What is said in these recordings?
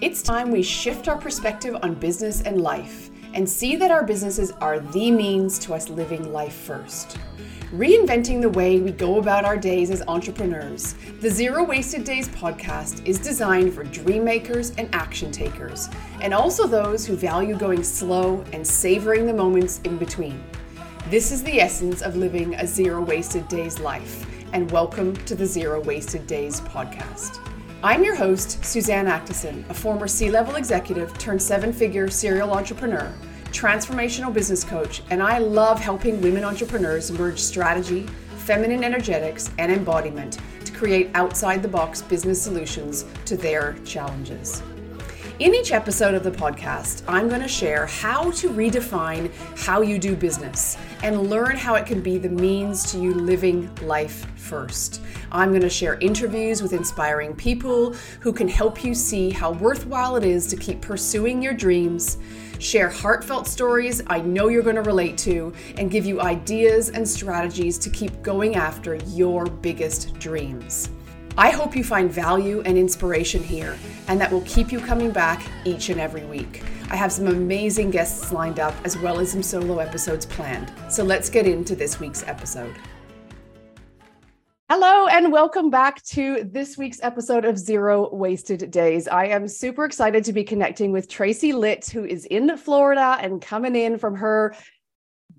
It's time we shift our perspective on business and life and see that our businesses are the means to us living life first. Reinventing the way we go about our days as entrepreneurs, the Zero Wasted Days podcast is designed for dream makers and action takers, and also those who value going slow and savoring the moments in between. This is the essence of living a Zero Wasted Days life, and welcome to the Zero Wasted Days podcast. I'm your host, Suzanne Acteson, a former C level executive turned seven figure serial entrepreneur transformational business coach, and I love helping women entrepreneurs merge strategy, feminine energetics, and embodiment to create outside the box business solutions to their challenges. In each episode of the podcast, I'm going to share how to redefine how you do business and learn how it can be the means to you living life first. I'm going to share interviews with inspiring people who can help you see how worthwhile it is to keep pursuing your dreams share heartfelt stories I know you're going to relate to, and give you ideas and strategies to keep going after your biggest dreams. I hope you find value and inspiration here, and that will keep you coming back each and every week. I have some amazing guests lined up, as well as some solo episodes planned. So let's get into this week's episode. Hello, and welcome back to this week's episode of Zero Wasted Days. I am super excited to be connecting with Tracy Litt, who is in Florida and coming in from her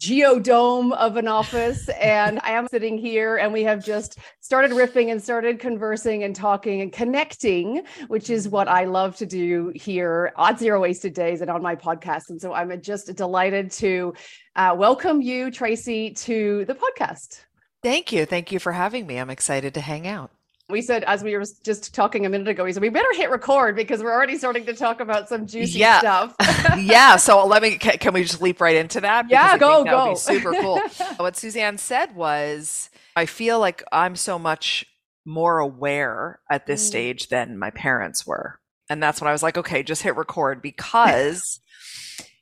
geodome of an office. and I am sitting here, and we have just started riffing and started conversing and talking and connecting, which is what I love to do here at Zero Wasted Days and on my podcast. And so I'm just delighted to uh, welcome you, Tracy, to the podcast. Thank you. Thank you for having me. I'm excited to hang out. We said, as we were just talking a minute ago, we said, we better hit record because we're already starting to talk about some juicy yeah. stuff. yeah. So let me, can, can, we just leap right into that? Because yeah, go, go. super cool. what Suzanne said was, I feel like I'm so much more aware at this mm. stage than my parents were. And that's when I was like, okay, just hit record because,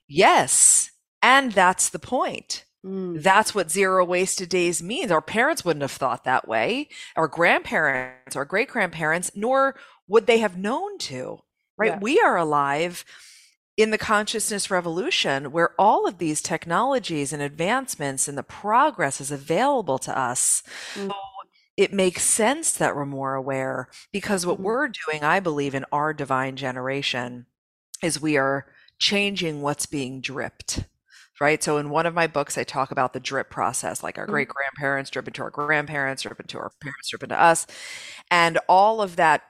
yes. And that's the point Mm. That's what zero wasted days means. Our parents wouldn't have thought that way. Our grandparents, our great grandparents, nor would they have known to, right? Yeah. We are alive in the consciousness revolution where all of these technologies and advancements and the progress is available to us. Mm. So it makes sense that we're more aware because what mm. we're doing, I believe, in our divine generation is we are changing what's being dripped right? So in one of my books, I talk about the drip process, like our mm-hmm. great grandparents drip into our grandparents, drip into our parents, drip into us. And all of that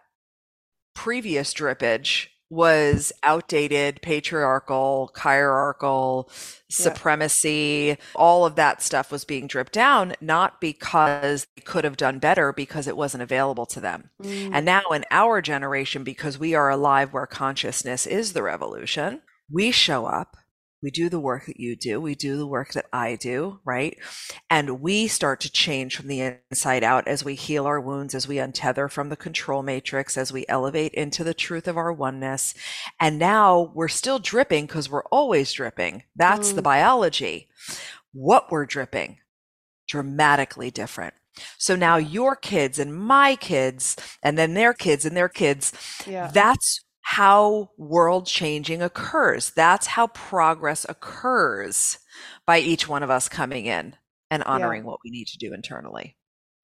previous drippage was outdated, patriarchal, hierarchical, yeah. supremacy, all of that stuff was being dripped down, not because they could have done better, because it wasn't available to them. Mm. And now in our generation, because we are alive where consciousness is the revolution, we show up we do the work that you do. We do the work that I do, right? And we start to change from the inside out as we heal our wounds, as we untether from the control matrix, as we elevate into the truth of our oneness. And now we're still dripping because we're always dripping. That's mm. the biology. What we're dripping, dramatically different. So now your kids and my kids, and then their kids and their kids, yeah. that's how world changing occurs. That's how progress occurs by each one of us coming in and honoring yeah. what we need to do internally.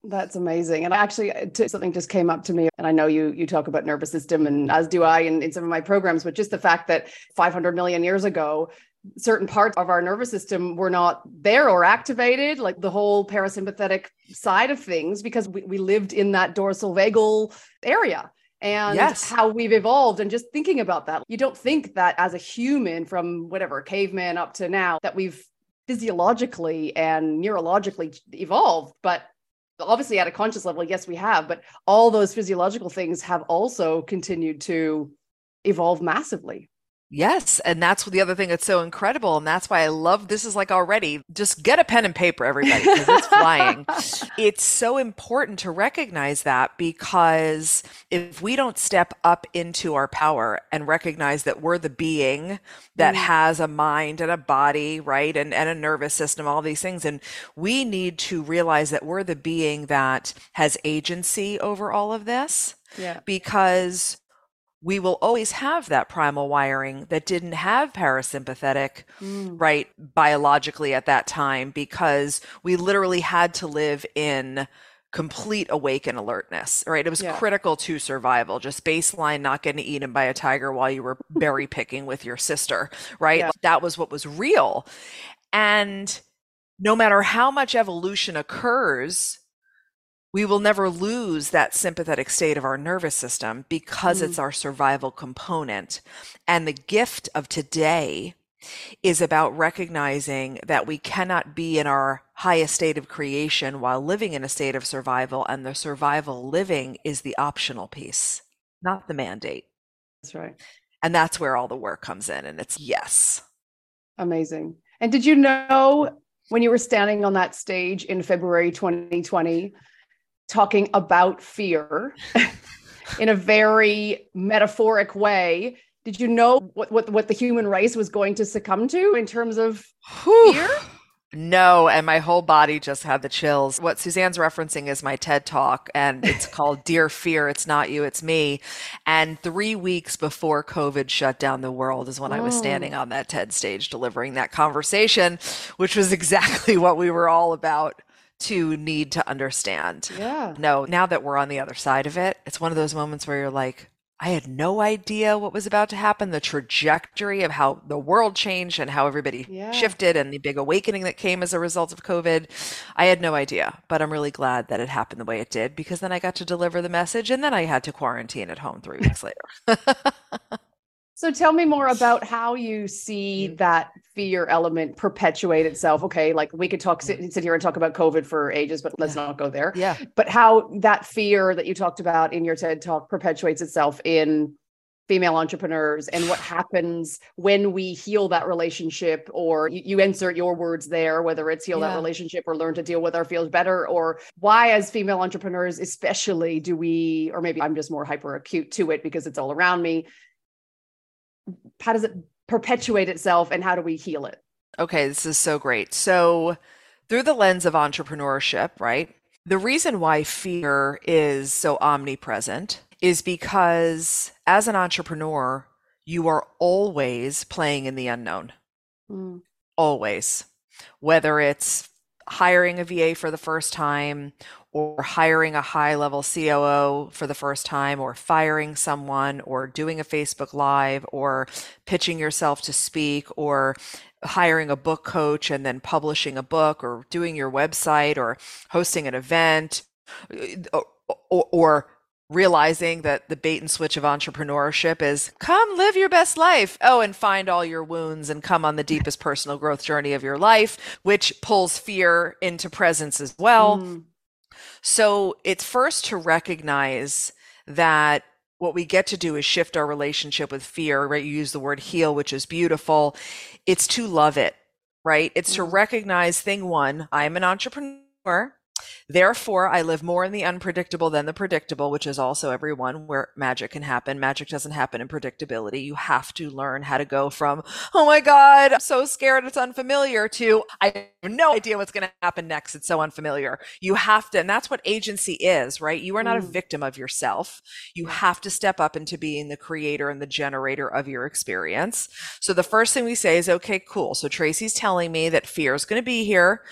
That's amazing. And actually uh, something just came up to me and I know you you talk about nervous system and as do I in, in some of my programs, but just the fact that 500 million years ago, certain parts of our nervous system were not there or activated, like the whole parasympathetic side of things, because we, we lived in that dorsal vagal area and yes. how we've evolved and just thinking about that you don't think that as a human from whatever caveman up to now that we've physiologically and neurologically evolved but obviously at a conscious level yes we have but all those physiological things have also continued to evolve massively Yes. And that's the other thing that's so incredible. And that's why I love this is like already just get a pen and paper, everybody, because it's flying. it's so important to recognize that because if we don't step up into our power and recognize that we're the being that mm. has a mind and a body, right? And, and a nervous system, all these things. And we need to realize that we're the being that has agency over all of this. Yeah. Because we will always have that primal wiring that didn't have parasympathetic, mm. right, biologically at that time, because we literally had to live in complete awaken alertness, right? It was yeah. critical to survival, just baseline not getting eaten by a tiger while you were berry picking with your sister, right? Yeah. That was what was real. And no matter how much evolution occurs, we will never lose that sympathetic state of our nervous system because mm. it's our survival component. And the gift of today is about recognizing that we cannot be in our highest state of creation while living in a state of survival. And the survival living is the optional piece, not the mandate. That's right. And that's where all the work comes in. And it's yes. Amazing. And did you know when you were standing on that stage in February 2020 talking about fear in a very metaphoric way. Did you know what, what, what the human race was going to succumb to in terms of Whew. fear? No, and my whole body just had the chills. What Suzanne's referencing is my TED talk, and it's called Dear Fear, It's Not You, It's Me. And three weeks before COVID shut down the world is when oh. I was oh. standing oh. on that TED stage delivering that conversation, which was exactly what we were all about to need to understand. Yeah. No, now that we're on the other side of it, it's one of those moments where you're like, I had no idea what was about to happen, the trajectory of how the world changed and how everybody yeah. shifted and the big awakening that came as a result of COVID. I had no idea, but I'm really glad that it happened the way it did because then I got to deliver the message and then I had to quarantine at home three weeks later. So tell me more about how you see mm. that fear element perpetuate itself. Okay, like we could talk sit, sit here and talk about COVID for ages, but let's yeah. not go there. Yeah. But how that fear that you talked about in your TED talk perpetuates itself in female entrepreneurs and what happens when we heal that relationship or you, you insert your words there whether it's heal yeah. that relationship or learn to deal with our feels better or why as female entrepreneurs especially do we or maybe i'm just more hyper acute to it because it's all around me how does it perpetuate itself and how do we heal it? Okay, this is so great. So, through the lens of entrepreneurship, right? The reason why fear is so omnipresent is because as an entrepreneur, you are always playing in the unknown. Mm. Always. Whether it's hiring a VA for the first time or hiring a high level COO for the first time, or firing someone, or doing a Facebook Live, or pitching yourself to speak, or hiring a book coach and then publishing a book, or doing your website, or hosting an event, or, or, or realizing that the bait and switch of entrepreneurship is come live your best life. Oh, and find all your wounds and come on the deepest personal growth journey of your life, which pulls fear into presence as well. Mm. So it's first to recognize that what we get to do is shift our relationship with fear, right? You use the word heal, which is beautiful. It's to love it, right? It's to mm-hmm. recognize thing one, I'm an entrepreneur. Therefore, I live more in the unpredictable than the predictable, which is also everyone where magic can happen. Magic doesn't happen in predictability. You have to learn how to go from, oh my God, I'm so scared it's unfamiliar to, I have no idea what's going to happen next. It's so unfamiliar. You have to, and that's what agency is, right? You are not mm. a victim of yourself. You have to step up into being the creator and the generator of your experience. So the first thing we say is, okay, cool. So Tracy's telling me that fear is going to be here.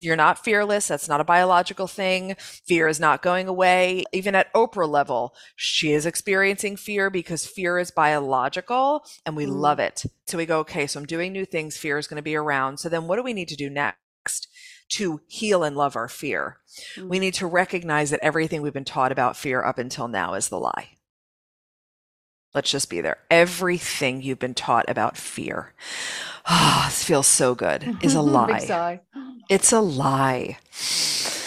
You're not fearless. That's not a biological thing. Fear is not going away. Even at Oprah level, she is experiencing fear because fear is biological and we mm. love it. So we go, okay, so I'm doing new things. Fear is going to be around. So then what do we need to do next? To heal and love our fear. Mm. We need to recognize that everything we've been taught about fear up until now is the lie. Let's just be there. Everything you've been taught about fear. Oh, this feels so good. Is a lie. It's a lie.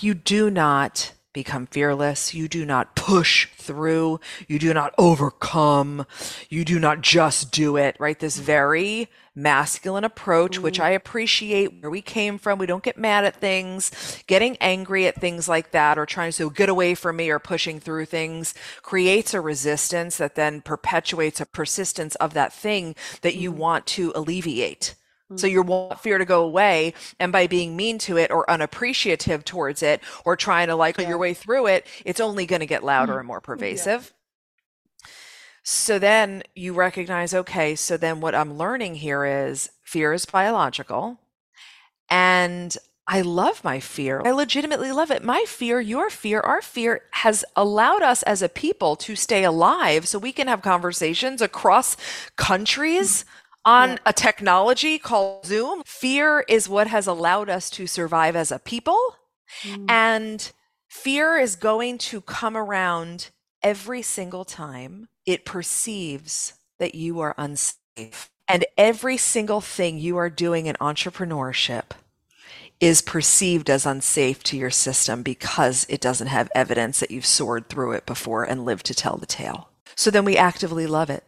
You do not become fearless. You do not push through. You do not overcome. You do not just do it, right? This very masculine approach, mm. which I appreciate where we came from. We don't get mad at things, getting angry at things like that, or trying to get away from me, or pushing through things creates a resistance that then perpetuates a persistence of that thing that you mm. want to alleviate. So you want fear to go away. And by being mean to it or unappreciative towards it or trying to like yeah. your way through it, it's only going to get louder mm-hmm. and more pervasive. So then you recognize, okay, so then what I'm learning here is fear is biological. And I love my fear. I legitimately love it. My fear, your fear, our fear has allowed us as a people to stay alive so we can have conversations across countries on yeah. a technology called Zoom. Fear is what has allowed us to survive as a people. Mm. And fear is going to come around every single time it perceives that you are unsafe. And every single thing you are doing in entrepreneurship is perceived as unsafe to your system because it doesn't have evidence that you've soared through it before and lived to tell the tale. So then we actively love it.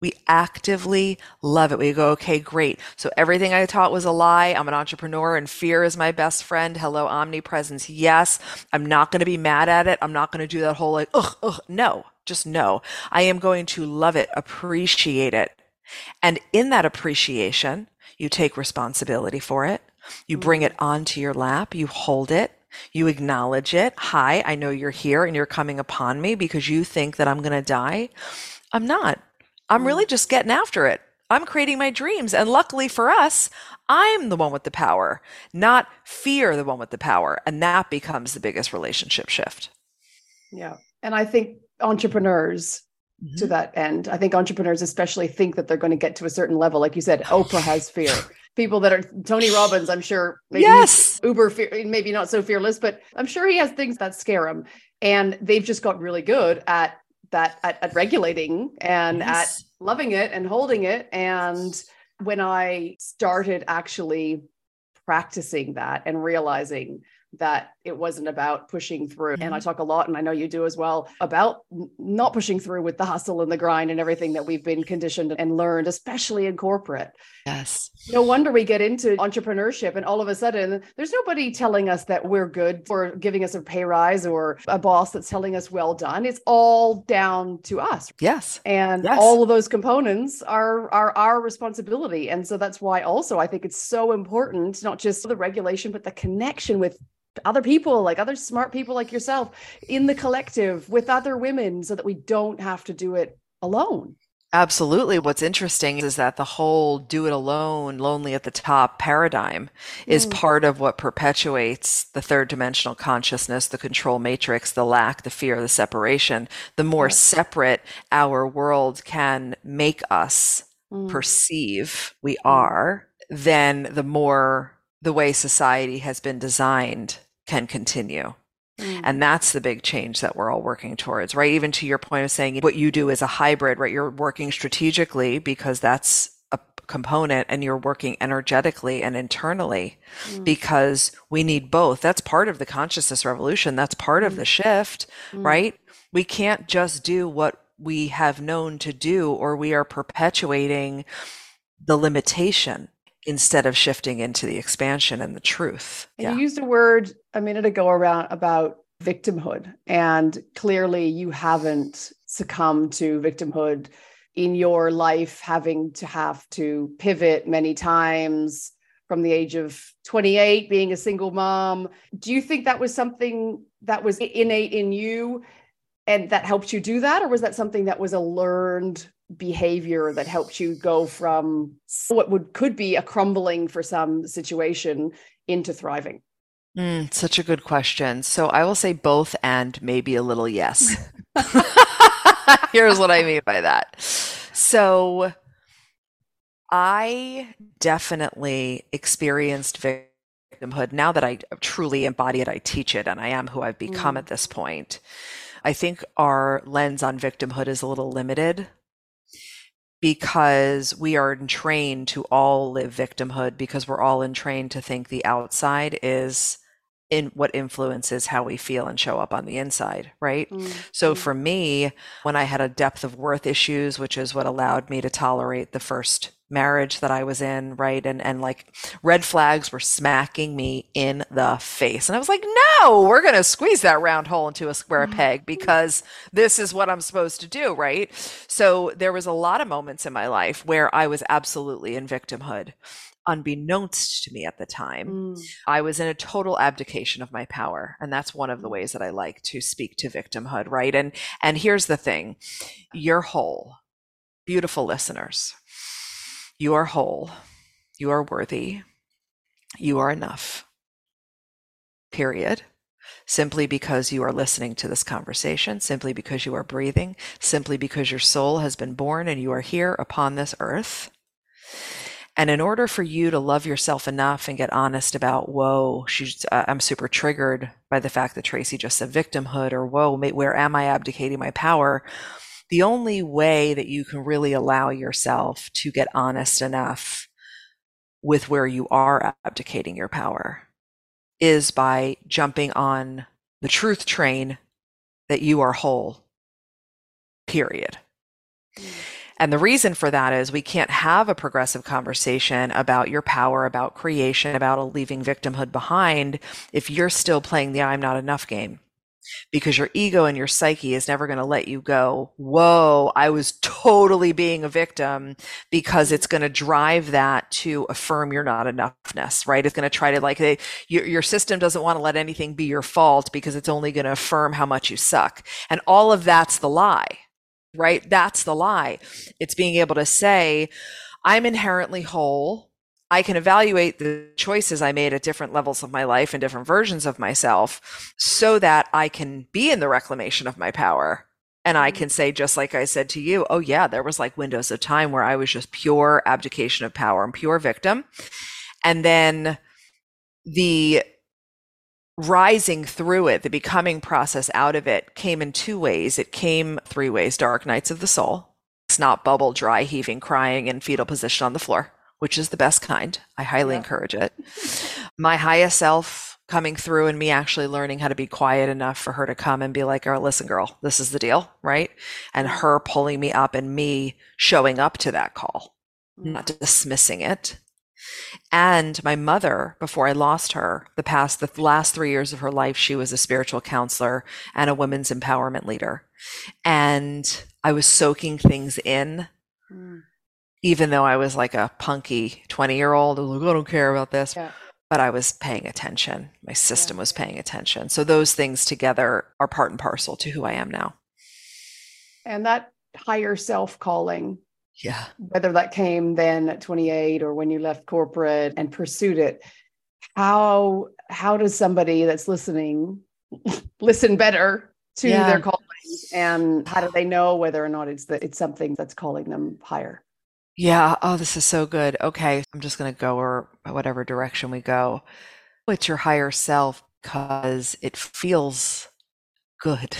We actively love it. We go, okay, great. So everything I taught was a lie. I'm an entrepreneur and fear is my best friend. Hello, omnipresence. Yes. I'm not going to be mad at it. I'm not going to do that whole like, ugh, ugh. No, just no. I am going to love it, appreciate it. And in that appreciation, you take responsibility for it. You bring it mm-hmm. onto your lap, you hold it, you acknowledge it. Hi, I know you're here and you're coming upon me because you think that I'm going to die. I'm not. I'm really just getting after it. I'm creating my dreams. And luckily for us, I'm the one with the power, not fear the one with the power. And that becomes the biggest relationship shift. Yeah. And I think entrepreneurs mm-hmm. to that end, I think entrepreneurs especially think that they're going to get to a certain level. Like you said, Oprah has fear. People that are Tony Robbins, I'm sure, maybe yes, uber fear, maybe not so fearless, but I'm sure he has things that scare him. And they've just got really good at that at, at regulating and yes. at loving it and holding it and when i started actually practicing that and realizing that it wasn't about pushing through. Mm-hmm. And I talk a lot, and I know you do as well, about not pushing through with the hustle and the grind and everything that we've been conditioned and learned, especially in corporate. Yes. No wonder we get into entrepreneurship, and all of a sudden, there's nobody telling us that we're good or giving us a pay rise or a boss that's telling us well done. It's all down to us. Yes. And yes. all of those components are, are our responsibility. And so that's why also I think it's so important, not just the regulation, but the connection with other people like other smart people like yourself in the collective with other women so that we don't have to do it alone Absolutely. What's interesting is that the whole do it alone, lonely at the top paradigm is mm. part of what perpetuates the third dimensional consciousness, the control matrix, the lack, the fear, the separation. The more yes. separate our world can make us mm. perceive we mm. are, then the more the way society has been designed can continue. Mm. And that's the big change that we're all working towards, right? Even to your point of saying what you do is a hybrid, right? You're working strategically because that's a component and you're working energetically and internally mm. because we need both. That's part of the consciousness revolution. That's part mm. of the shift, mm. right? We can't just do what we have known to do or we are perpetuating the limitation instead of shifting into the expansion and the truth. And yeah. you used a word a minute ago around about victimhood. And clearly you haven't succumbed to victimhood in your life, having to have to pivot many times from the age of 28, being a single mom. Do you think that was something that was innate in you and that helped you do that? Or was that something that was a learned behavior that helped you go from what would could be a crumbling for some situation into thriving? Mm, such a good question. So I will say both and maybe a little yes. Here's what I mean by that. So I definitely experienced victimhood now that I truly embody it, I teach it, and I am who I've become mm. at this point. I think our lens on victimhood is a little limited because we are trained to all live victimhood because we're all entrained to think the outside is in what influences how we feel and show up on the inside, right? Mm-hmm. So for me, when I had a depth of worth issues, which is what allowed me to tolerate the first marriage that I was in, right? And and like red flags were smacking me in the face. And I was like, "No, we're going to squeeze that round hole into a square mm-hmm. peg because this is what I'm supposed to do, right?" So there was a lot of moments in my life where I was absolutely in victimhood unbeknownst to me at the time, mm. I was in a total abdication of my power. And that's one of the ways that I like to speak to victimhood, right? And and here's the thing. You're whole. Beautiful listeners. You are whole. You are worthy. You are enough. Period simply because you are listening to this conversation, simply because you are breathing, simply because your soul has been born and you are here upon this earth. And in order for you to love yourself enough and get honest about, whoa, uh, I'm super triggered by the fact that Tracy just said victimhood, or whoa, where am I abdicating my power? The only way that you can really allow yourself to get honest enough with where you are abdicating your power is by jumping on the truth train that you are whole, period. Mm. And the reason for that is we can't have a progressive conversation about your power, about creation, about leaving victimhood behind if you're still playing the I'm not enough game. Because your ego and your psyche is never going to let you go, whoa, I was totally being a victim because it's going to drive that to affirm your not enoughness, right? It's going to try to like, they, your, your system doesn't want to let anything be your fault because it's only going to affirm how much you suck. And all of that's the lie right? That's the lie. It's being able to say, I'm inherently whole. I can evaluate the choices I made at different levels of my life and different versions of myself so that I can be in the reclamation of my power. And I mm-hmm. can say, just like I said to you, oh, yeah, there was like windows of time where I was just pure abdication of power and pure victim. And then the rising through it, the becoming process out of it came in two ways. It came three ways dark nights of the soul, snot bubble, dry heaving, crying in fetal position on the floor, which is the best kind. I highly yeah. encourage it. My highest self coming through and me actually learning how to be quiet enough for her to come and be like, oh, listen, girl, this is the deal, right? And her pulling me up and me showing up to that call, not dismissing it, and my mother, before I lost her, the past, the last three years of her life, she was a spiritual counselor and a women's empowerment leader. And I was soaking things in, mm. Even though I was like a punky 20 year old. I like, I don't care about this. Yeah. But I was paying attention. My system yeah. was paying attention. So those things together are part and parcel to who I am now. And that higher self calling yeah. Whether that came then at 28 or when you left corporate and pursued it, how how does somebody that's listening listen better to yeah. their calling and how do they know whether or not it's the, it's something that's calling them higher? Yeah. Oh, this is so good. Okay. I'm just going to go or whatever direction we go. It's your higher self because it feels good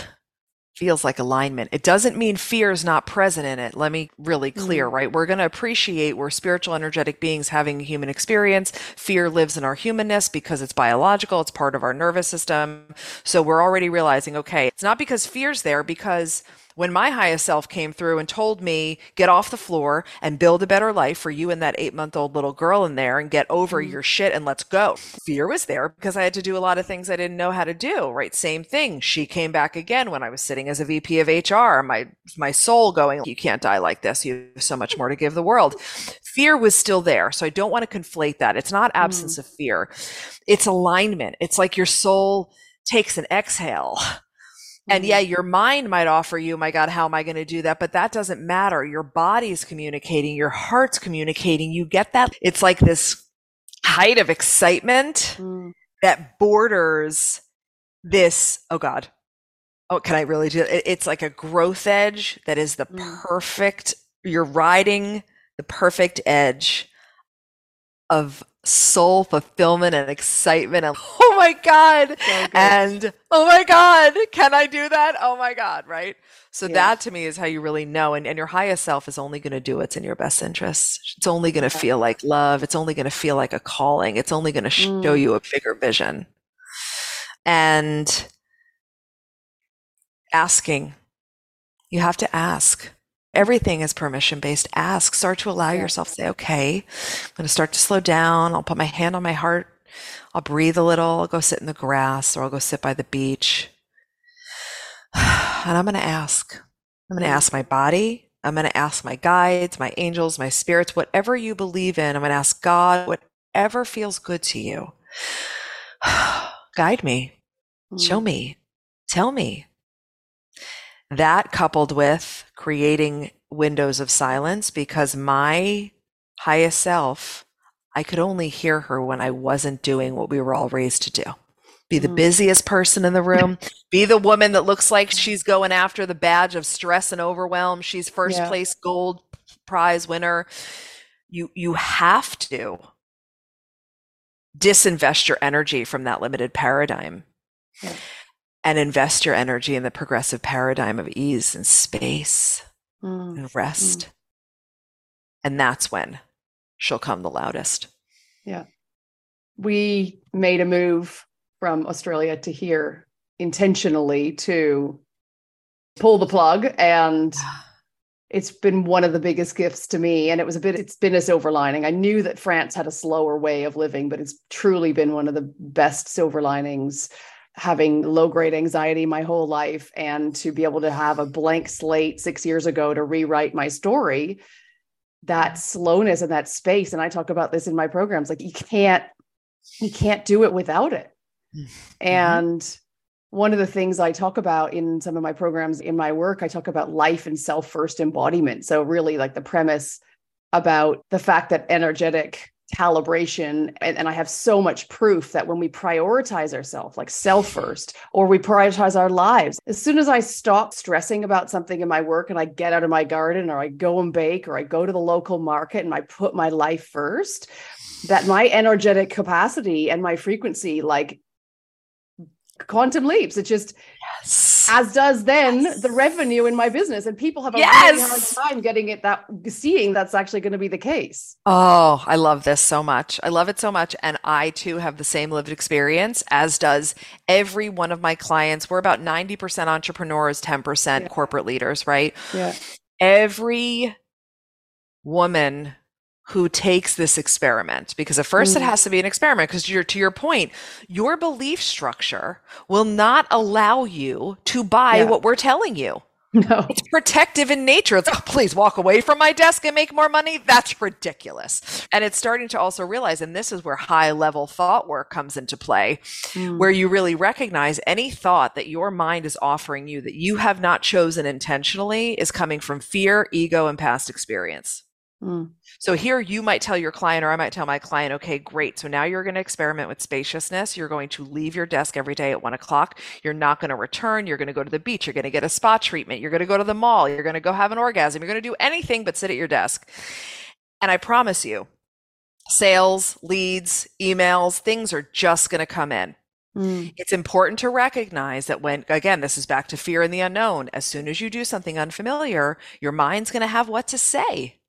feels like alignment. It doesn't mean fear is not present in it. Let me really clear, mm-hmm. right? We're going to appreciate we're spiritual, energetic beings having a human experience. Fear lives in our humanness because it's biological. It's part of our nervous system. So we're already realizing, okay, it's not because fear's there because when my highest self came through and told me, get off the floor and build a better life for you and that eight month old little girl in there and get over mm-hmm. your shit and let's go. Fear was there because I had to do a lot of things I didn't know how to do, right? Same thing. She came back again when I was sitting as a VP of HR, my, my soul going, you can't die like this. You have so much more to give the world. Fear was still there. So I don't want to conflate that. It's not absence mm-hmm. of fear. It's alignment. It's like your soul takes an exhale and yeah, mm-hmm. your mind might offer you, my God, how am I going to do that? But that doesn't matter. Your body's communicating, your heart's communicating. You get that? It's like this height of excitement mm. that borders this, oh God. Oh, can I really do it? It's like a growth edge that is the mm. perfect, you're riding the perfect edge of soul fulfillment and excitement and oh my god. So and oh my god can i do that? Oh my god right? So yeah. that to me is how you really know and, and your highest self is only going to do what's in your best interest. It's only going to feel like love. It's only going to feel like a calling. It's only going to mm. show you a bigger vision. And asking. You have to ask Everything is permission based. Ask, start to allow yeah. yourself say, okay, I'm going to start to slow down. I'll put my hand on my heart. I'll breathe a little. I'll go sit in the grass or I'll go sit by the beach. And I'm going to ask. I'm going to ask my body. I'm going to ask my guides, my angels, my spirits, whatever you believe in. I'm going to ask God, whatever feels good to you. Guide me, show mm. me, tell me. That coupled with creating windows of silence because my highest self, I could only hear her when I wasn't doing what we were all raised to do. Be the mm. busiest person in the room, be the woman that looks like she's going after the badge of stress and overwhelm. She's first yeah. place gold prize winner. You you have to disinvest your energy from that limited paradigm yeah. And invest your energy in the progressive paradigm of ease and space mm. and rest. Mm. And that's when she'll come the loudest. Yeah. We made a move from Australia to here intentionally to pull the plug and it's been one of the biggest gifts to me and it was a bit it's been a silver lining i knew that france had a slower way of living but it's truly been one of the best silver linings having low grade anxiety my whole life and to be able to have a blank slate 6 years ago to rewrite my story that slowness and that space and i talk about this in my programs like you can't you can't do it without it mm-hmm. and one of the things I talk about in some of my programs in my work, I talk about life and self first embodiment. So, really, like the premise about the fact that energetic calibration, and, and I have so much proof that when we prioritize ourselves, like self first, or we prioritize our lives, as soon as I stop stressing about something in my work and I get out of my garden, or I go and bake, or I go to the local market and I put my life first, that my energetic capacity and my frequency like quantum leaps. It just yes. As does then yes. the revenue in my business. And people have a yes. really hard time getting it that seeing that's actually going to be the case. Oh, I love this so much. I love it so much. And I too have the same lived experience, as does every one of my clients. We're about 90% entrepreneurs, 10% yeah. corporate leaders, right? Yeah. Every woman who takes this experiment because at first mm. it has to be an experiment because you're to your point your belief structure will not allow you to buy yeah. what we're telling you no it's protective in nature it's oh, please walk away from my desk and make more money that's ridiculous and it's starting to also realize and this is where high level thought work comes into play mm. where you really recognize any thought that your mind is offering you that you have not chosen intentionally is coming from fear ego and past experience Mm. So here you might tell your client, or I might tell my client, okay, great. So now you're going to experiment with spaciousness. You're going to leave your desk every day at one o'clock. You're not going to return. You're going to go to the beach. You're going to get a spa treatment. You're going to go to the mall. You're going to go have an orgasm. You're going to do anything but sit at your desk. And I promise you, sales, leads, emails, things are just going to come in. Mm. It's important to recognize that when, again, this is back to fear and the unknown. As soon as you do something unfamiliar, your mind's going to have what to say.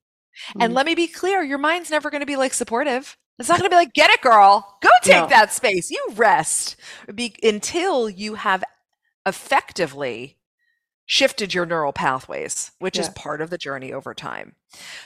And mm. let me be clear, your mind's never going to be like supportive. It's not going to be like, get it, girl. Go take no. that space. You rest be- until you have effectively shifted your neural pathways, which yeah. is part of the journey over time.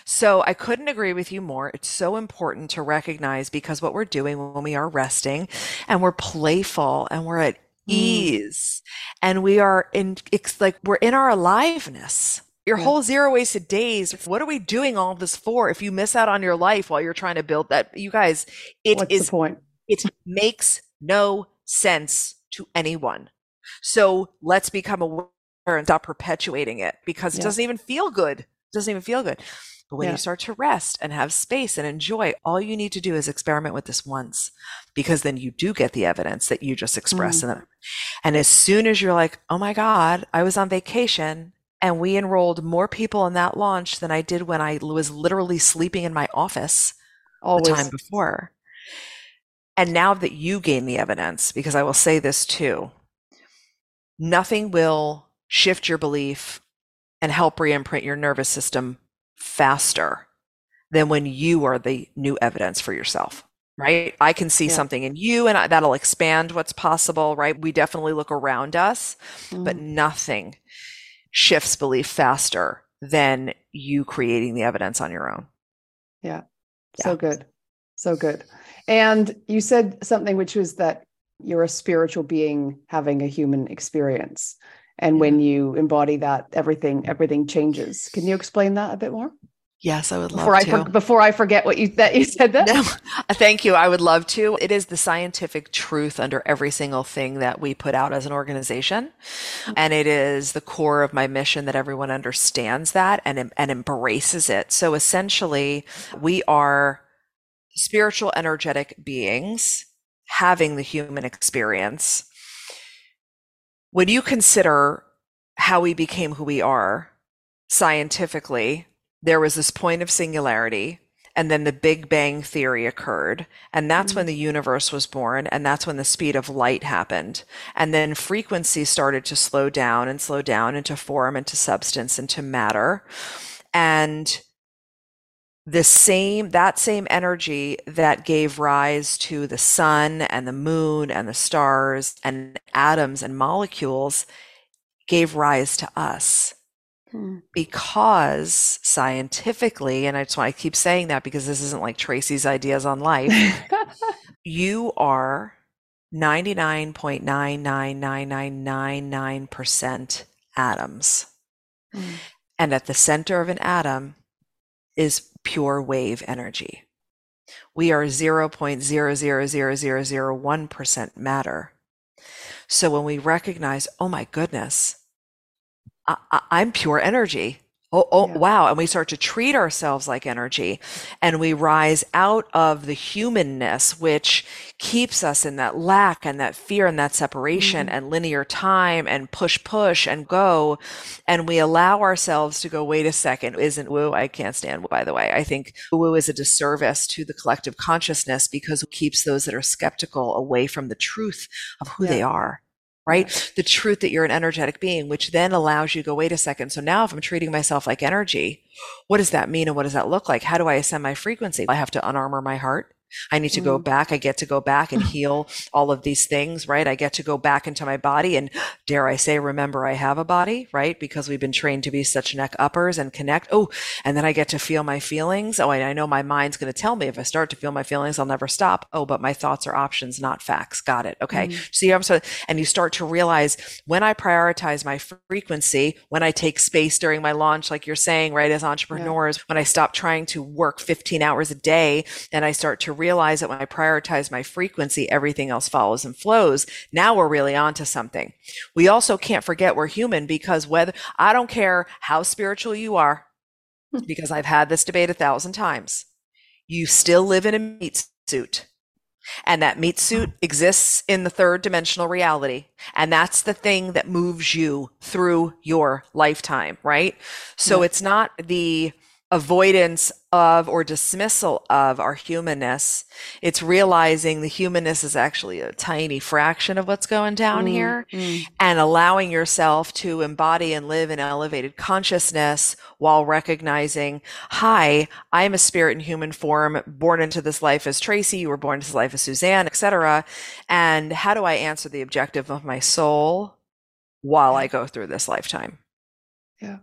So I couldn't agree with you more. It's so important to recognize because what we're doing when we are resting and we're playful and we're at mm. ease and we are in, it's like we're in our aliveness your yeah. whole zero wasted days. What are we doing all this for? If you miss out on your life while you're trying to build that, you guys, it What's is point. It makes no sense to anyone. So let's become aware and stop perpetuating it because it yeah. doesn't even feel good. It doesn't even feel good. But when yeah. you start to rest and have space and enjoy, all you need to do is experiment with this once because then you do get the evidence that you just expressed. Mm. And as soon as you're like, oh my God, I was on vacation and we enrolled more people in that launch than I did when I was literally sleeping in my office Always. the time before. And now that you gain the evidence, because I will say this too, nothing will shift your belief and help re-imprint your nervous system faster than when you are the new evidence for yourself right i can see yeah. something in you and I, that'll expand what's possible right we definitely look around us mm. but nothing shifts belief faster than you creating the evidence on your own. Yeah. So good. So good. And you said something which was that you're a spiritual being having a human experience. And when you embody that, everything everything changes. Can you explain that a bit more? Yes, I would love before to. I, before I forget what you that you said that. No, thank you. I would love to. It is the scientific truth under every single thing that we put out as an organization, and it is the core of my mission that everyone understands that and and embraces it. So essentially, we are spiritual, energetic beings having the human experience. When you consider how we became who we are scientifically there was this point of singularity and then the big bang theory occurred and that's mm-hmm. when the universe was born and that's when the speed of light happened. And then frequency started to slow down and slow down into form into substance into matter. And the same that same energy that gave rise to the sun and the moon and the stars and atoms and molecules gave rise to us Hmm. Because scientifically, and I just want to keep saying that because this isn't like Tracy's ideas on life, you are 99.99999% atoms. Mm. And at the center of an atom is pure wave energy. We are 0.000001% matter. So when we recognize, oh my goodness, I, am pure energy. Oh, oh yeah. wow. And we start to treat ourselves like energy and we rise out of the humanness, which keeps us in that lack and that fear and that separation mm-hmm. and linear time and push, push and go. And we allow ourselves to go, wait a second, isn't woo? I can't stand woo, by the way. I think woo is a disservice to the collective consciousness because it keeps those that are skeptical away from the truth of who yeah. they are right? The truth that you're an energetic being, which then allows you to go, wait a second. So now if I'm treating myself like energy, what does that mean? And what does that look like? How do I ascend my frequency? I have to unarmor my heart. I need to go mm. back. I get to go back and heal all of these things, right? I get to go back into my body and dare I say, remember I have a body, right? Because we've been trained to be such neck uppers and connect. Oh, and then I get to feel my feelings. Oh, I know my mind's going to tell me if I start to feel my feelings, I'll never stop. Oh, but my thoughts are options, not facts. Got it. Okay. Mm-hmm. See, I'm so, and you start to realize when I prioritize my frequency, when I take space during my launch, like you're saying, right? As entrepreneurs, yeah. when I stop trying to work 15 hours a day and I start to realize that when I prioritize my frequency, everything else follows and flows. Now we're really onto something. We also can't forget we're human because whether I don't care how spiritual you are, hmm. because I've had this debate a thousand times, you still live in a meat suit. And that meat suit exists in the third dimensional reality. And that's the thing that moves you through your lifetime, right? So yeah. it's not the avoidance of or dismissal of our humanness. It's realizing the humanness is actually a tiny fraction of what's going down mm, here mm. and allowing yourself to embody and live in elevated consciousness while recognizing, hi, I'm a spirit in human form, born into this life as Tracy, you were born into this life as Suzanne, etc. And how do I answer the objective of my soul while I go through this lifetime? Yeah.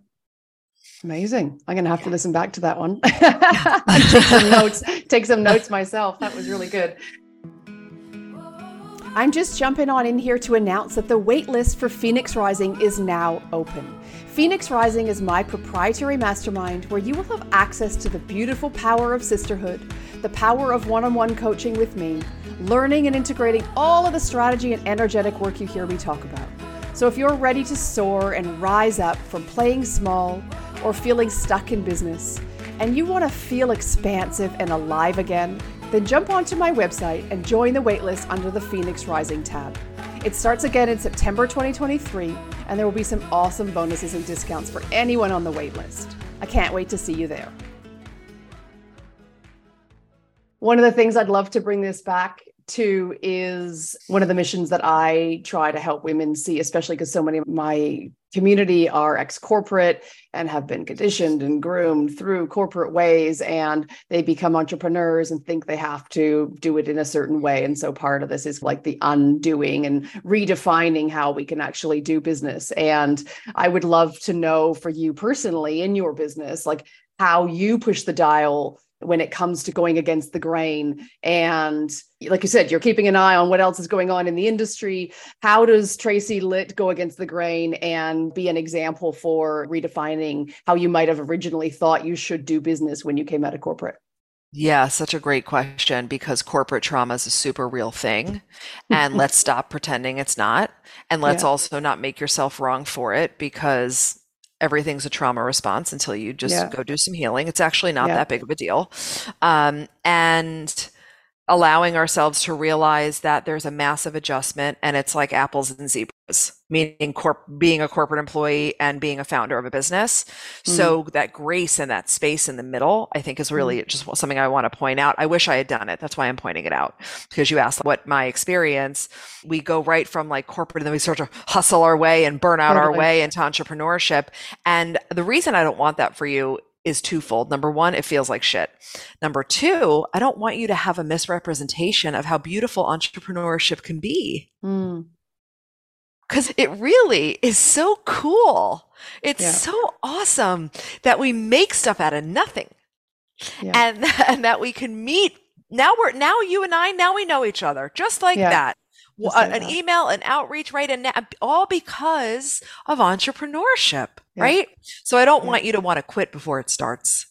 Amazing. I'm going to have yeah. to listen back to that one. take some notes. Take some notes myself. That was really good. I'm just jumping on in here to announce that the waitlist for Phoenix Rising is now open. Phoenix Rising is my proprietary mastermind where you will have access to the beautiful power of sisterhood, the power of one on one coaching with me, learning and integrating all of the strategy and energetic work you hear me talk about. So if you're ready to soar and rise up from playing small, or feeling stuck in business, and you want to feel expansive and alive again, then jump onto my website and join the waitlist under the Phoenix Rising tab. It starts again in September 2023, and there will be some awesome bonuses and discounts for anyone on the waitlist. I can't wait to see you there. One of the things I'd love to bring this back too is one of the missions that I try to help women see, especially because so many of my community are ex corporate and have been conditioned and groomed through corporate ways. And they become entrepreneurs and think they have to do it in a certain way. And so part of this is like the undoing and redefining how we can actually do business. And I would love to know for you personally in your business, like how you push the dial when it comes to going against the grain and like you said you're keeping an eye on what else is going on in the industry how does tracy litt go against the grain and be an example for redefining how you might have originally thought you should do business when you came out of corporate yeah, such a great question because corporate trauma is a super real thing. And let's stop pretending it's not. And let's yeah. also not make yourself wrong for it because everything's a trauma response until you just yeah. go do some healing. It's actually not yeah. that big of a deal. Um, and allowing ourselves to realize that there's a massive adjustment and it's like apples and zebras meaning corp- being a corporate employee and being a founder of a business mm. so that grace and that space in the middle i think is really mm. just something i want to point out i wish i had done it that's why i'm pointing it out because you asked what my experience we go right from like corporate and then we sort of hustle our way and burn out totally. our way into entrepreneurship and the reason i don't want that for you is twofold. Number one, it feels like shit. Number two, I don't want you to have a misrepresentation of how beautiful entrepreneurship can be. Mm. Cause it really is so cool. It's yeah. so awesome that we make stuff out of nothing. Yeah. And, and that we can meet. Now we're, now you and I, now we know each other just like yeah. that. Just like an that. email, an outreach, right? And all because of entrepreneurship yeah. right? So I don't yeah. want you to want to quit before it starts.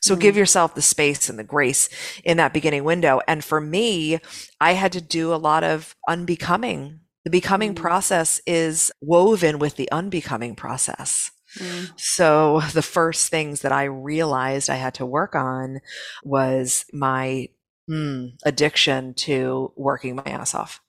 So mm-hmm. give yourself the space and the grace in that beginning window. And for me, I had to do a lot of unbecoming. The becoming mm-hmm. process is woven with the unbecoming process. Mm. So the first things that I realized I had to work on was my mm, addiction to working my ass off.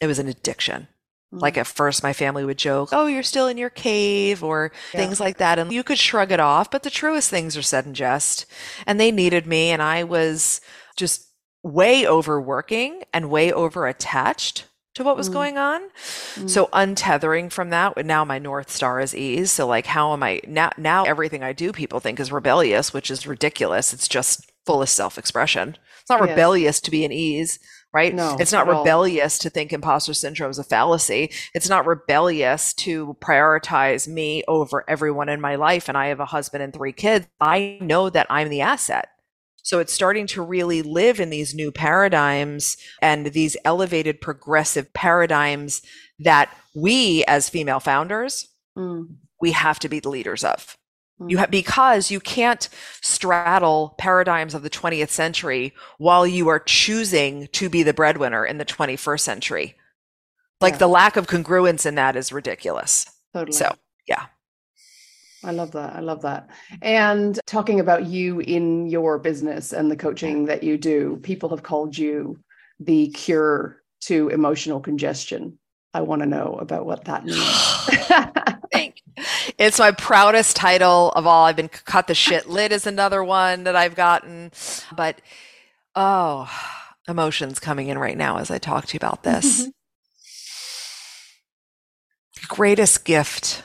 It was an addiction. Like mm. at first, my family would joke, Oh, you're still in your cave or yeah. things like that. And you could shrug it off, but the truest things are said in jest. And they needed me. And I was just way overworking and way over attached to what was mm. going on. Mm. So untethering from that, now my North Star is ease. So like, how am I now, now everything I do, people think is rebellious, which is ridiculous. It's just full of self-expression. It's not yes. rebellious to be an ease right? No, it's not rebellious all. to think imposter syndrome is a fallacy. It's not rebellious to prioritize me over everyone in my life. And I have a husband and three kids. I know that I'm the asset. So it's starting to really live in these new paradigms and these elevated progressive paradigms that we as female founders, mm. we have to be the leaders of. You have because you can't straddle paradigms of the 20th century while you are choosing to be the breadwinner in the 21st century. Like yeah. the lack of congruence in that is ridiculous. Totally. So, yeah. I love that. I love that. And talking about you in your business and the coaching that you do, people have called you the cure to emotional congestion. I want to know about what that means. It's my proudest title of all. I've been cut the shit Litt is another one that I've gotten. But oh, emotions coming in right now as I talk to you about this. Mm-hmm. The greatest gift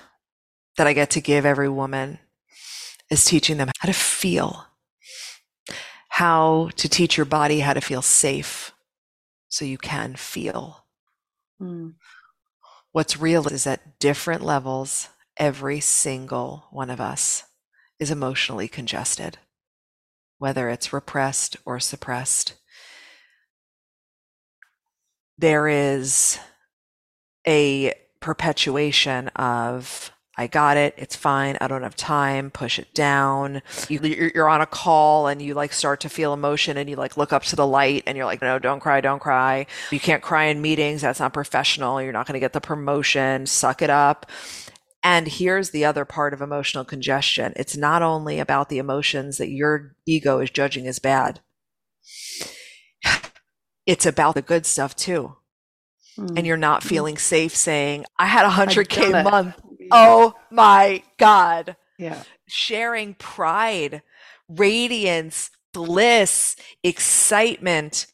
that I get to give every woman is teaching them how to feel, how to teach your body how to feel safe so you can feel. Mm. What's real is at different levels every single one of us is emotionally congested, whether it's repressed or suppressed. There is a perpetuation of I got it. It's fine. I don't have time. Push it down. You, are on a call and you like start to feel emotion and you like look up to the light and you're like, no, don't cry. Don't cry. You can't cry in meetings. That's not professional. You're not going to get the promotion. Suck it up. And here's the other part of emotional congestion it's not only about the emotions that your ego is judging as bad, it's about the good stuff too. And you're not feeling safe saying, I had a 100K month. Oh my God. Yeah. Sharing pride, radiance, bliss, excitement,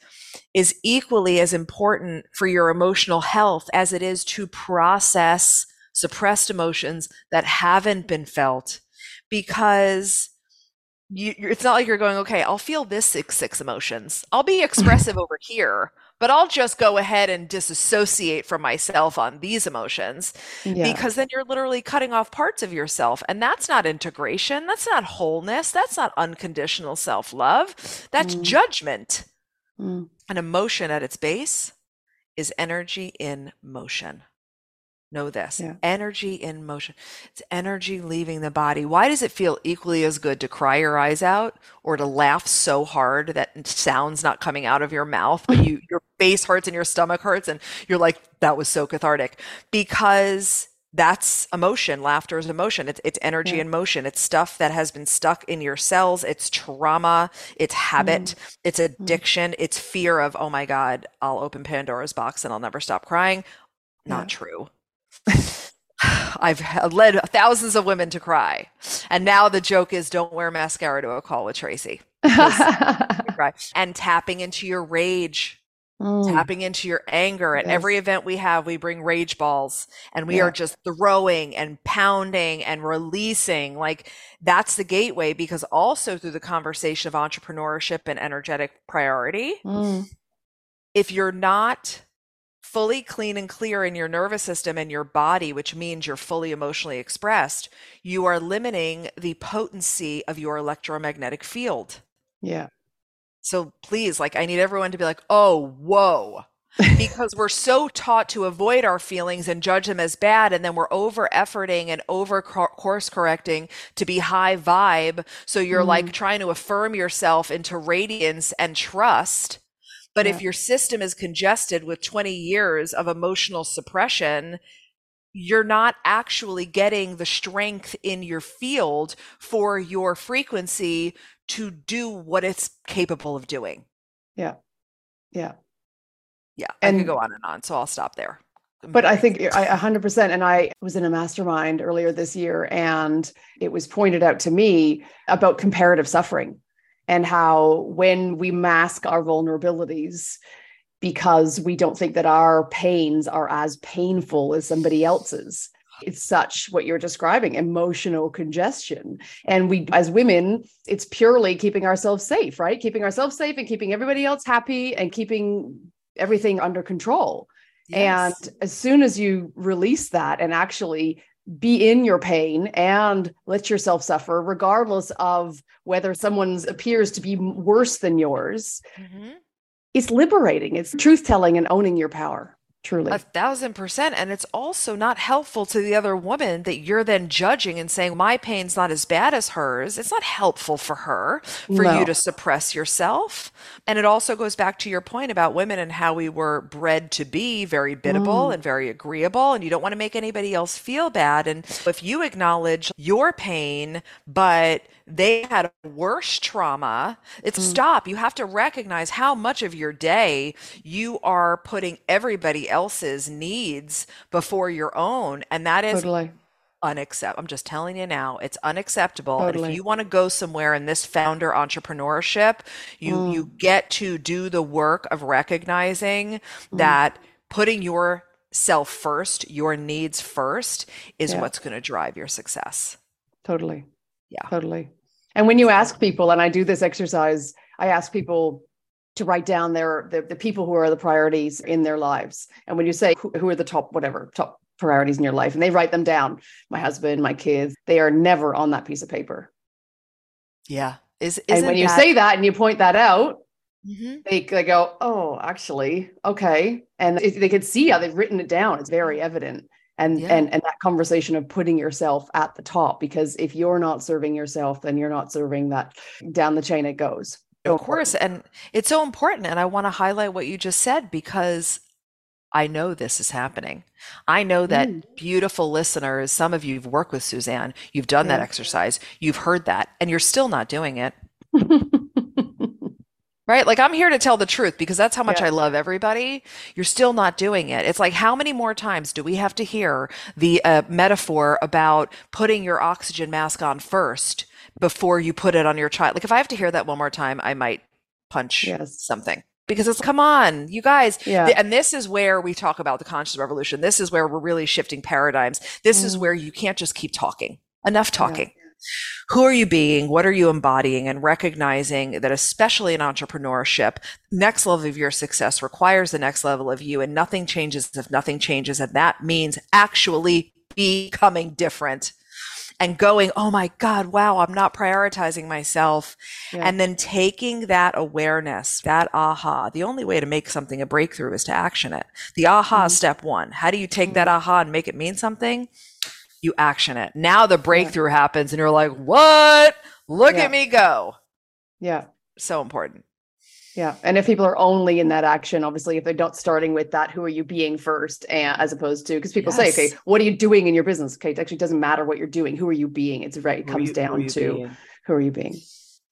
is equally as important for your emotional health as it is to process suppressed emotions that haven't been felt because you, it's not like you're going, okay, I'll feel this six, six emotions. I'll be expressive over here, but I'll just go ahead and disassociate from myself on these emotions yeah. because then you're literally cutting off parts of yourself. And that's not integration. That's not wholeness. That's not unconditional self love. That's mm. judgment. Mm. An emotion at its base is energy in motion. Know this yeah. energy in motion. It's energy leaving the body. Why does it feel equally as good to cry your eyes out or to laugh so hard that sound's not coming out of your mouth, but you, your face hurts and your stomach hurts and you're like, that was so cathartic? Because that's emotion. Laughter is emotion. It's, it's energy yeah. in motion. It's stuff that has been stuck in your cells. It's trauma. It's habit. Mm. It's mm. addiction. Mm. It's fear of, oh my God, I'll open Pandora's box and I'll never stop crying. Not yeah. true. I've led thousands of women to cry. And now the joke is don't wear mascara to a call with Tracy. and tapping into your rage, mm. tapping into your anger. At yes. every event we have, we bring rage balls and we yeah. are just throwing and pounding and releasing. Like that's the gateway because also through the conversation of entrepreneurship and energetic priority, mm. if you're not fully clean and clear in your nervous system and your body, which means you're fully emotionally expressed, you are limiting the potency of your electromagnetic field. Yeah. So please, like, I need everyone to be like, oh, whoa. because we're so taught to avoid our feelings and judge them as bad. And then we're over efforting and over course correcting to be high vibe. So you're mm. like trying to affirm yourself into radiance and trust but yeah. if your system is congested with 20 years of emotional suppression, you're not actually getting the strength in your field for your frequency to do what it's capable of doing. Yeah. Yeah. Yeah. And, I could go on and on. So I'll stop there. But I think I 100%. And I was in a mastermind earlier this year, and it was pointed out to me about comparative suffering and how when we mask our vulnerabilities because we don't think that our pains are as painful as somebody else's. It's such what you're describing emotional congestion. And we as women it's purely keeping ourselves safe right? Keeping ourselves safe and keeping everybody else happy and keeping everything under control. Yes. and as soon as you release that and actually be in your pain and let yourself suffer, regardless of whether someone's appears to be worse than yours. Mm-hmm. It's liberating. It's truth telling and owning your power. Truly. A thousand percent. And it's also not helpful to the other woman that you're then judging and saying, my pain's not as bad as hers. It's not helpful for her for no. you to suppress yourself. And it also goes back to your point about women and how we were bred to be very biddable mm. and very agreeable. And you don't want to make anybody else feel bad. And if you acknowledge your pain, but they had a worse trauma. It's mm. stop. You have to recognize how much of your day you are putting everybody else's needs before your own. And that is totally. unacceptable. I'm just telling you now, it's unacceptable. Totally. And if you want to go somewhere in this founder entrepreneurship, you mm. you get to do the work of recognizing mm. that putting your self first, your needs first is yeah. what's going to drive your success. Totally. Yeah. Totally. And when you ask people, and I do this exercise, I ask people to write down their the, the people who are the priorities in their lives. And when you say who, who are the top whatever top priorities in your life, and they write them down, my husband, my kids, they are never on that piece of paper. Yeah. Is and when you say that and you point that out, mm-hmm. they, they go, oh, actually, okay. And they could see how they've written it down. It's very evident and yeah. and and that conversation of putting yourself at the top because if you're not serving yourself then you're not serving that down the chain it goes so of course important. and it's so important and i want to highlight what you just said because i know this is happening i know that mm. beautiful listeners some of you have worked with suzanne you've done yeah. that exercise you've heard that and you're still not doing it right? Like I'm here to tell the truth because that's how much yeah. I love everybody. You're still not doing it. It's like how many more times do we have to hear the uh, metaphor about putting your oxygen mask on first before you put it on your child? Like if I have to hear that one more time, I might punch yes. something. because it's come on you guys Yeah. And this is where we talk about the conscious revolution this is where we're really shifting paradigms this is Mm. where you can't just keep talking enough talking who are you being what are you embodying and recognizing that especially in entrepreneurship next level of your success requires the next level of you and nothing changes if nothing changes and that means actually becoming different and going oh my god wow i'm not prioritizing myself Yeah. and then taking that awareness, that aha, the only way to make something a breakthrough is to action it. The aha Mhm. step one. How do you take that aha and make it mean something? You action it. Now the breakthrough happens and you're like, what? Look Yeah. at me go. yeah. So important. Yeah. And if people are only in that action, obviously, if they're not starting with that, who are you being first, and, as opposed to, because people say, okay, what are you doing in your business? Okay, it actually doesn't matter what you're doing. Who are you being? It's right. It comes you- down you to being? who are you being?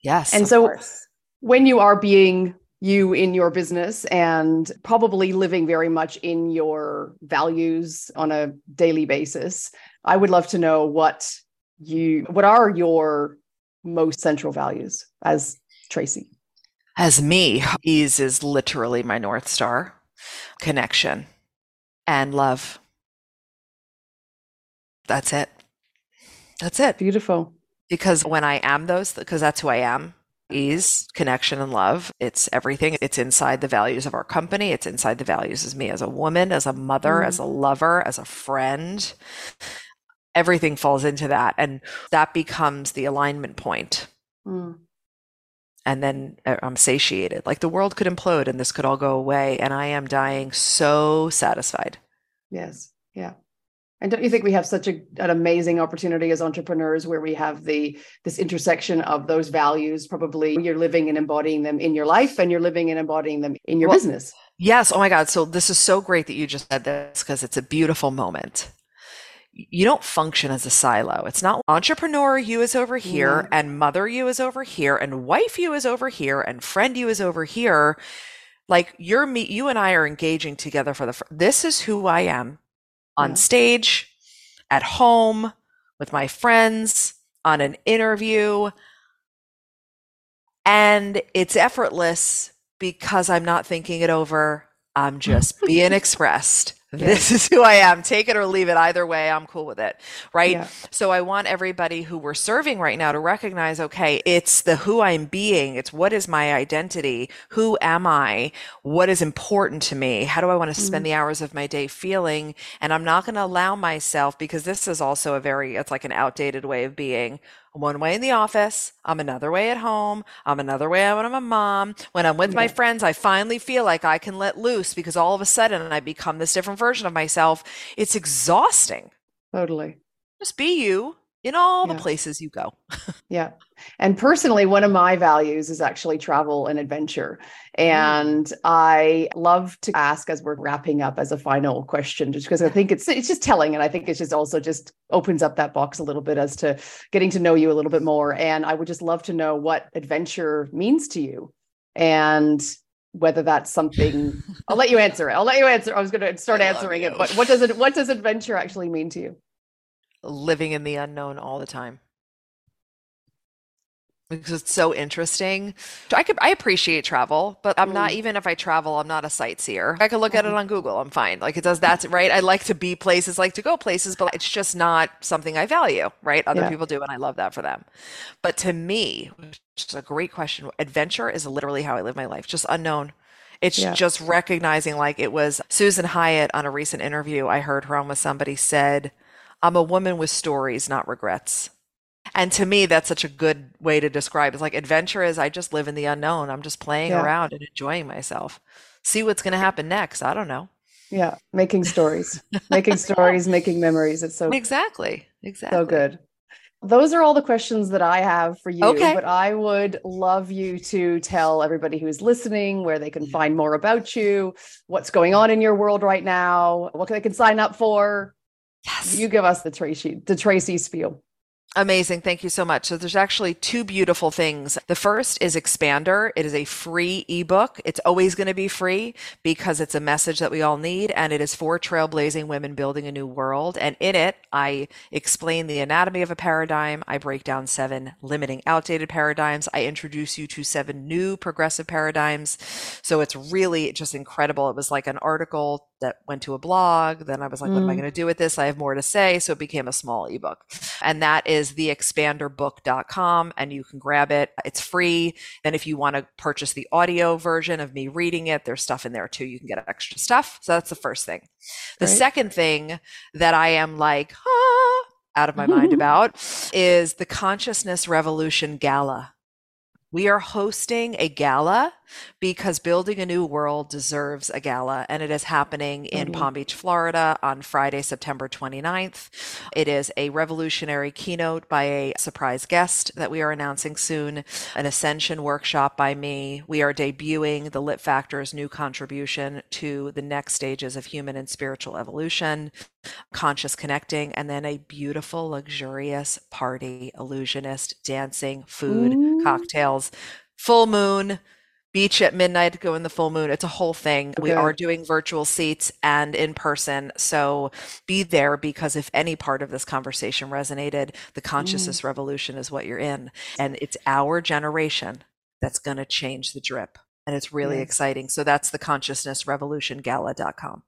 Yes. And so- course. When you are being you in your business and probably living very much in your values on a daily basis, I would love to know what you, what are your most central values as Tracy? As me, ease is literally my North Star connection and love. That's it. That's it. Beautiful. because when I am those, because that's who I am, ease, connection, and love, it's everything. It's inside the values of our company. It's inside the values as me as a woman, as a mother, Mm. as a lover, as a friend. Everything falls into that. And that becomes the alignment point. Mm. And then uh, I'm satiated. Like the world could implode and this could all go away. And I am dying so satisfied. Yes. Yeah. And don't you think we have such a, an amazing opportunity as entrepreneurs where we have the this intersection of those values? Probably you're living and embodying them in your life, and you're living and embodying them in your Well, business. Yes. Oh my God. So this is so great that you just said this because it's a beautiful moment. You don't function as a silo. It's not entrepreneur you is over here No. and mother you is over here and wife you is over here and friend you is over here. Like you're me, you and I are engaging together for the, fir- this is who I am on Yeah. stage, at home, with my friends, on an interview. And it's effortless because I'm not thinking it over. I'm just being expressed. This is who I am. Take it or leave it. Either way, I'm cool with it. Right. Yeah. So I want everybody who we're serving right now to recognize okay, it's the who I'm being. It's what is my identity? Who am I? What is important to me? How do I want to spend Mhm. the hours of my day feeling? And I'm not going to allow myself because this is also a very, it's like an outdated way of being. One way in the office, I'm another way at home, I'm another way when I'm a mom. When I'm with my friends, I finally feel like I can let loose because all of a sudden I become this different version of myself. It's exhausting. Totally. Just be you in all Yeah. the places you go. Yeah. And personally, one of my values is actually travel and adventure. Mm. And I love to ask as we're wrapping up as a final question, just because I think it's it's just telling. And I think it's just also just opens up that box a little bit as to getting to know you a little bit more. And I would just love to know what adventure means to you and whether that's something I'll let you answer it. I'll let you answer. I was gonna start answering it, but what does it what does adventure actually mean to you? Living in the unknown all the time. Because it's so interesting. I could I appreciate travel, but I'm not Mm. even if I travel, I'm not a sightseer. I could look at it on Google. I'm fine. Like it does that's right. I like to be places, like to go places, but it's just not something I value, right? Other Yeah. people do, and I love that for them. But to me, which is a great question. Adventure is literally how I live my life, just unknown. It's Yeah. just recognizing like it was Susan Hyatt on a recent interview I heard her on with somebody said, I'm a woman with stories, not regrets. And to me, that's such a good way to describe. It's like adventure is I just live in the unknown. I'm just playing Yeah. around and enjoying myself. See what's going to happen next. I don't know. Yeah, making stories, making stories, making memories. It's so Exactly. Exactly. So good. Those are all the questions that I have for you. Okay. But I would love you to tell everybody who's listening where they can find more about you, what's going on in your world right now, what they can sign up for. Yes. You give us the Tracy, the Tracy spiel. Amazing. Thank you so much. So there's actually two beautiful things. The first is Expander. It is a free ebook. It's always going to be free because it's a message that we all need and it is for trailblazing women building a new world. And in it, I explain the anatomy of a paradigm. I break down seven limiting outdated paradigms. I introduce you to seven new progressive paradigms. So it's really just incredible. It was like an article that went to a blog. Then I was like, what am I mm. going to do with this? I have more to say. So it became a small ebook. And that is theexpanderbook.com and you can grab it. It's free. Then if you want to purchase the audio version of me reading it, there's stuff in there too. You can get extra stuff. So that's the first thing. The right. second thing that I am like, ah, out of my mind about is the Consciousness Revolution Gala. We are hosting a gala because Building a New World deserves a gala, and it is happening in mm-hmm. Palm Beach, Florida on Friday, September 29th. It is a revolutionary keynote by a surprise guest that we are announcing soon, an ascension workshop by me. We are debuting the Litt Factor's new contribution to the next stages of human and spiritual evolution, conscious connecting, and then a beautiful, luxurious party, illusionist, dancing, food, Ooh. cocktails, full moon beach at midnight go in the full moon. It's a whole thing. Okay. We are doing virtual seats and in person. So be there because if any part of this conversation resonated, the consciousness mm. revolution is what you're in. And it's our generation that's going to change the drip. And it's really exciting. So that's the consciousness revolution gala.com.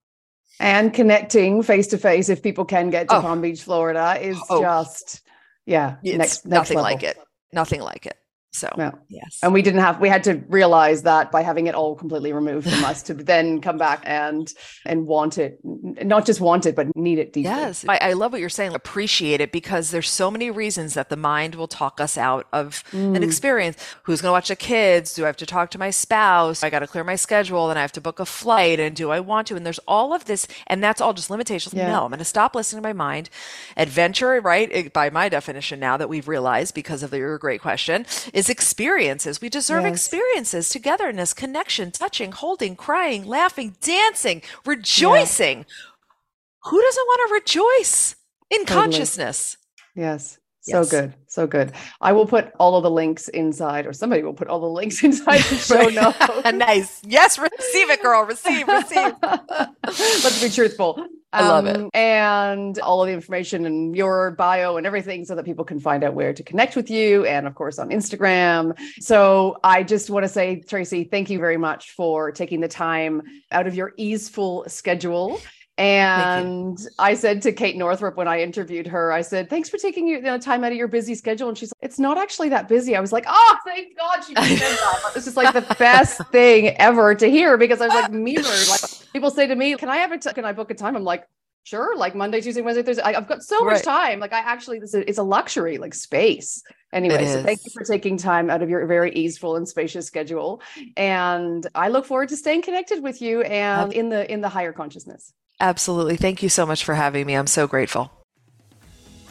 And connecting face to face, if people can get to oh. Palm Beach, Florida, is oh. just, yeah, it's next, next nothing level. like it. Nothing like it. So no. yes. And we didn't have we had to realize that by having it all completely removed from us to then come back and and want it not just want it but need it deeply. Yes. I, I love what you're saying. Appreciate it because there's so many reasons that the mind will talk us out of mm. an experience. Who's gonna watch the kids? Do I have to talk to my spouse? I gotta clear my schedule and I have to book a flight and do I want to? And there's all of this and that's all just limitations. Yeah. No, I'm gonna stop listening to my mind. Adventure, right? By my definition now that we've realized because of your great question is experiences. We deserve yes. experiences, togetherness, connection, touching, holding, crying, laughing, dancing, rejoicing. Who doesn't want to rejoice in totally. consciousness? Yes. So yes. good. So good. I will put all of the links inside, or somebody will put all the links inside the show notes. nice. Yes, receive it, girl. Receive, receive. Let's be truthful. I love it. Um, and all of the information and your bio and everything so that people can find out where to connect with you and of course on Instagram. So I just want to say, Tracy, thank you very much for taking the time out of your easeful schedule and I said to Kate Northrup when I interviewed her, I said, "Thanks for taking your you know, time out of your busy schedule." And she's like, "It's not actually that busy." I was like, "Oh, thank God she said that." This is like the best thing ever to hear because I was like memered. Like people say to me, "Can I have a t- can I book a time?" I'm like, "Sure." Like Monday, Tuesday, Wednesday, Thursday. I, have got so right. much time. Like I actually, this is it's a luxury, like space. Anyway, so thank you for taking time out of your very easeful and spacious schedule. And I look forward to staying connected with you and in the in the higher consciousness. Absolutely. Thank you so much for having me. I'm so grateful.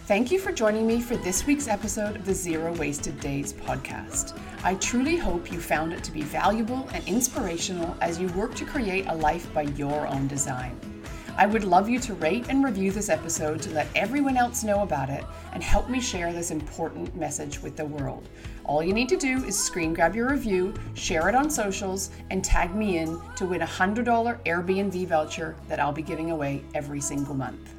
Thank you for joining me for this week's episode of the Zero Wasted Days podcast. I truly hope you found it to be valuable and inspirational as you work to create a life by your own design. I would love you to rate and review this episode to let everyone else know about it and help me share this important message with the world. All you need to do is screen grab your review, share it on socials, and tag me in to win a $100 Airbnb voucher that I'll be giving away every single month.